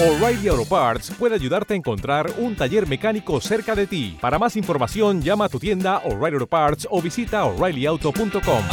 O'Reilly Auto Parts puede ayudarte a encontrar un taller mecánico cerca de ti. Para más información, llama a tu tienda O'Reilly Auto Parts o visita oreillyauto.com.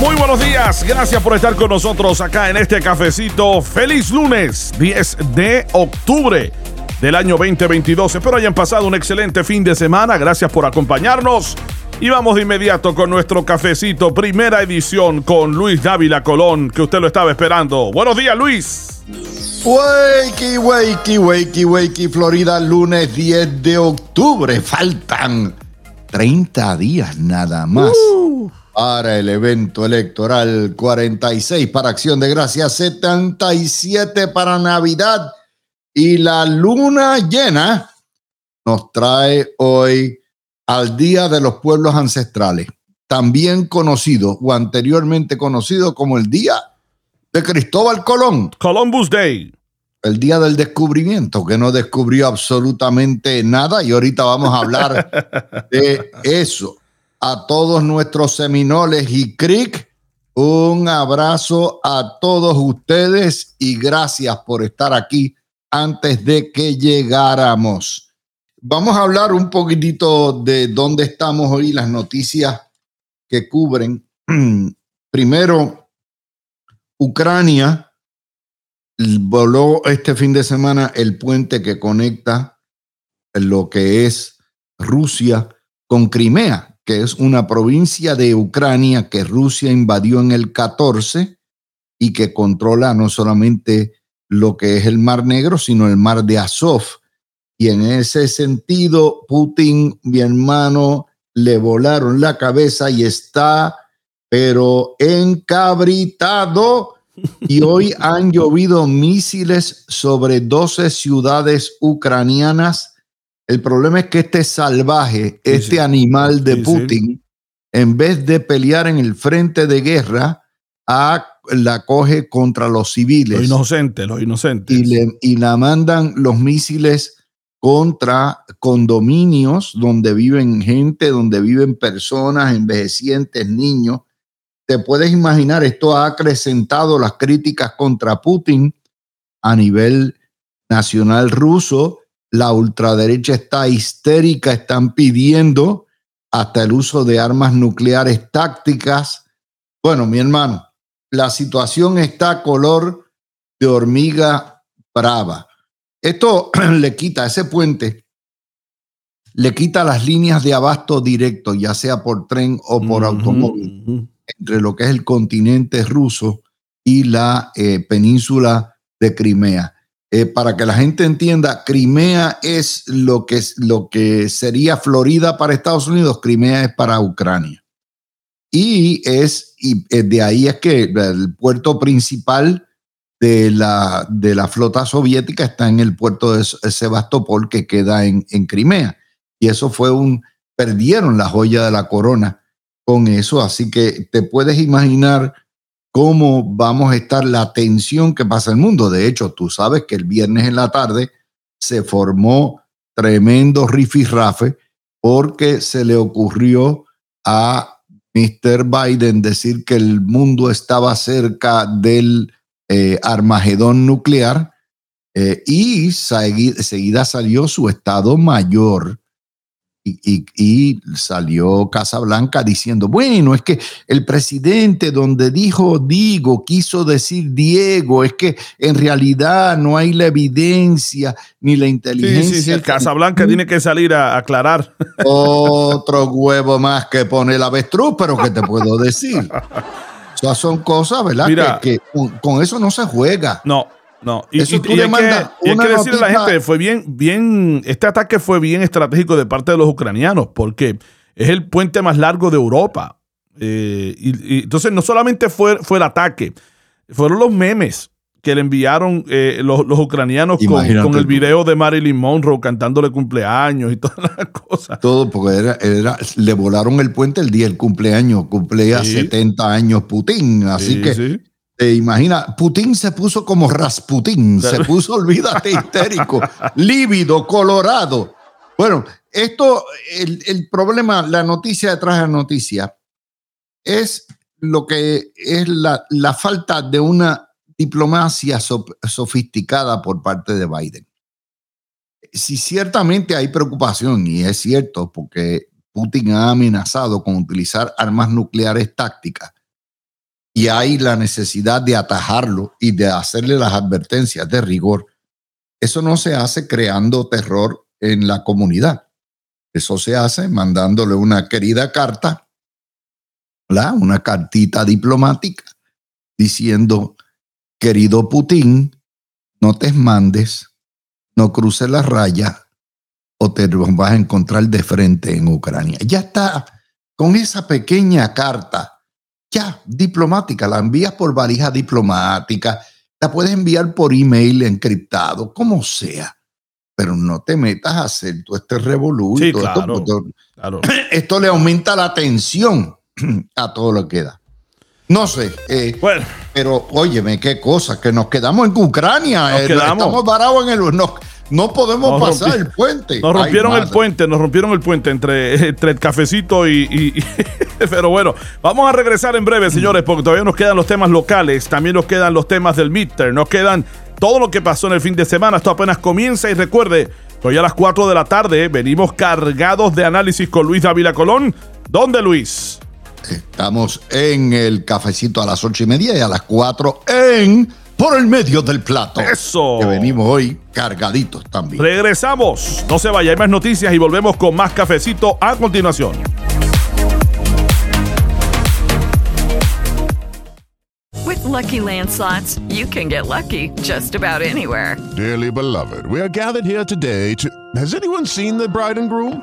Muy buenos días, gracias por estar con nosotros acá en este cafecito. Feliz lunes, 10 de octubre del año 2022. Espero hayan pasado un excelente fin de semana. Gracias por acompañarnos. Y vamos de inmediato con nuestro cafecito, primera edición con Luis Dávila Colón, que usted lo estaba esperando. Buenos días, Luis. Wakey, wakey, wakey, wakey, Florida, lunes 10 de octubre. Faltan 30 días nada más para el evento electoral. 46 para Acción de Gracias, 77 para Navidad. Y la luna llena nos trae hoy al Día de los Pueblos Ancestrales, también conocido o anteriormente conocido como el Día de Cristóbal Colón. Columbus Day. El día del descubrimiento, que no descubrió absolutamente nada y ahorita vamos a hablar de eso. A todos nuestros seminoles y cric, un abrazo a todos ustedes y gracias por estar aquí antes de que llegáramos. Vamos a hablar un poquitito de dónde estamos hoy, las noticias que cubren. Primero, Ucrania voló este fin de semana el puente que conecta lo que es Rusia con Crimea, que es una provincia de Ucrania que Rusia invadió en el 14 y que controla no solamente lo que es el Mar Negro, sino el Mar de Azov. Y en ese sentido, Putin, mi hermano, le volaron la cabeza y está, pero encabritado. Y hoy han llovido misiles sobre 12 ciudades ucranianas. El problema es que este salvaje, este animal de Putin, en vez de pelear en el frente de guerra, a, la coge contra los civiles. Los inocentes, los inocentes. Y, le, y la mandan los misiles contra condominios donde viven gente, donde viven personas, envejecientes, niños. Te puedes imaginar, esto ha acrecentado las críticas contra Putin a nivel nacional ruso. La ultraderecha está histérica, están pidiendo hasta el uso de armas nucleares tácticas. Bueno, mi hermano, la situación está color de hormiga brava. Esto le quita ese puente, le quita las líneas de abasto directo, ya sea por tren o por automóvil, entre lo que es el continente ruso y la eh, península de Crimea. Eh, para que la gente entienda, Crimea es lo que, lo que sería Florida para Estados Unidos, Crimea es para Ucrania. Y es, y eh, de ahí es que el puerto principal de la, de la flota soviética está en el puerto de Sebastopol que queda en, en Crimea. Y eso fue un, perdieron la joya de la corona con eso. Así que te puedes imaginar cómo vamos a estar la tensión que pasa en el mundo. De hecho, tú sabes que el viernes en la tarde se formó tremendo rifirrafe porque se le ocurrió a Mr. Biden decir que el mundo estaba cerca del eh, Armagedón nuclear eh, y seguida salió su Estado Mayor y, y, salió Casablanca diciendo, bueno, es que el presidente donde dijo digo, quiso decir Diego, es que en realidad no hay la evidencia ni la inteligencia. Sí, sí, sí. Casablanca tiene que salir a aclarar. Otro huevo más que pone el avestruz, pero ¿qué te puedo decir? Son cosas, ¿verdad? Mira, que, que con, eso no se juega. No, no. Y, Eso y- tú y le hay que, hay una que decirle a la gente, fue bien, bien, este ataque fue bien estratégico de parte de los ucranianos, porque es el puente más largo de Europa. Eh, y, y entonces no solamente fue, fue el ataque, fueron los memes que le enviaron eh, los, los ucranianos con, el video de Marilyn Monroe cantándole cumpleaños y todas las cosas. Todo porque era, era- le volaron el puente el día del cumpleaños, cumplea Sí. 70 años Putin, así Sí, que sí. te imagina, Putin se puso como Rasputin, se puso, olvídate, histérico, lívido, colorado. Bueno, esto, el, el problema, la noticia detrás de la noticia es lo que es la, la falta de una diplomacia so- sofisticada por parte de Biden. Si ciertamente hay preocupación, y es cierto, porque Putin ha amenazado con utilizar armas nucleares tácticas, y hay la necesidad de atajarlo y de hacerle las advertencias de rigor, eso no se hace creando terror en la comunidad. Eso se hace mandándole una querida carta, ¿verdad? una cartita diplomática, diciendo, querido Putin, no te mandes, no cruces la raya o te vas a encontrar de frente en Ucrania. Ya está, con esa pequeña carta, ya diplomática, la envías por valija diplomática, la puedes enviar por email encriptado, como sea, pero no te metas a hacer todo este revolú. y Sí, esto, claro. porque Claro. esto le aumenta la tensión a todo lo que da. No sé, eh, Bueno, pero óyeme, qué cosa, que nos quedamos en Ucrania, Nos eh, quedamos. estamos varados en el... No, no podemos Nos pasar el puente. nos Ay, rompieron el puente, nos rompieron el puente entre, entre el cafecito y, y- y- Pero bueno, vamos a regresar en breve, señores, porque todavía nos quedan los temas locales, también nos quedan los temas del midterm, nos quedan todo lo que pasó en el fin de semana. Esto apenas comienza y recuerde, hoy a las 4 de la tarde venimos cargados de análisis con Luis Dávila Colón. ¿Dónde, Luis? Estamos en el cafecito a las ocho y media y a las cuatro en Por el medio del plato. Eso. Que venimos hoy cargaditos también. Regresamos. No se vaya, hay más noticias y volvemos con más cafecito a continuación. With Lucky Land slots, you can get lucky just about anywhere. Dearly beloved, we are gathered here today to. Has anyone seen the bride and groom?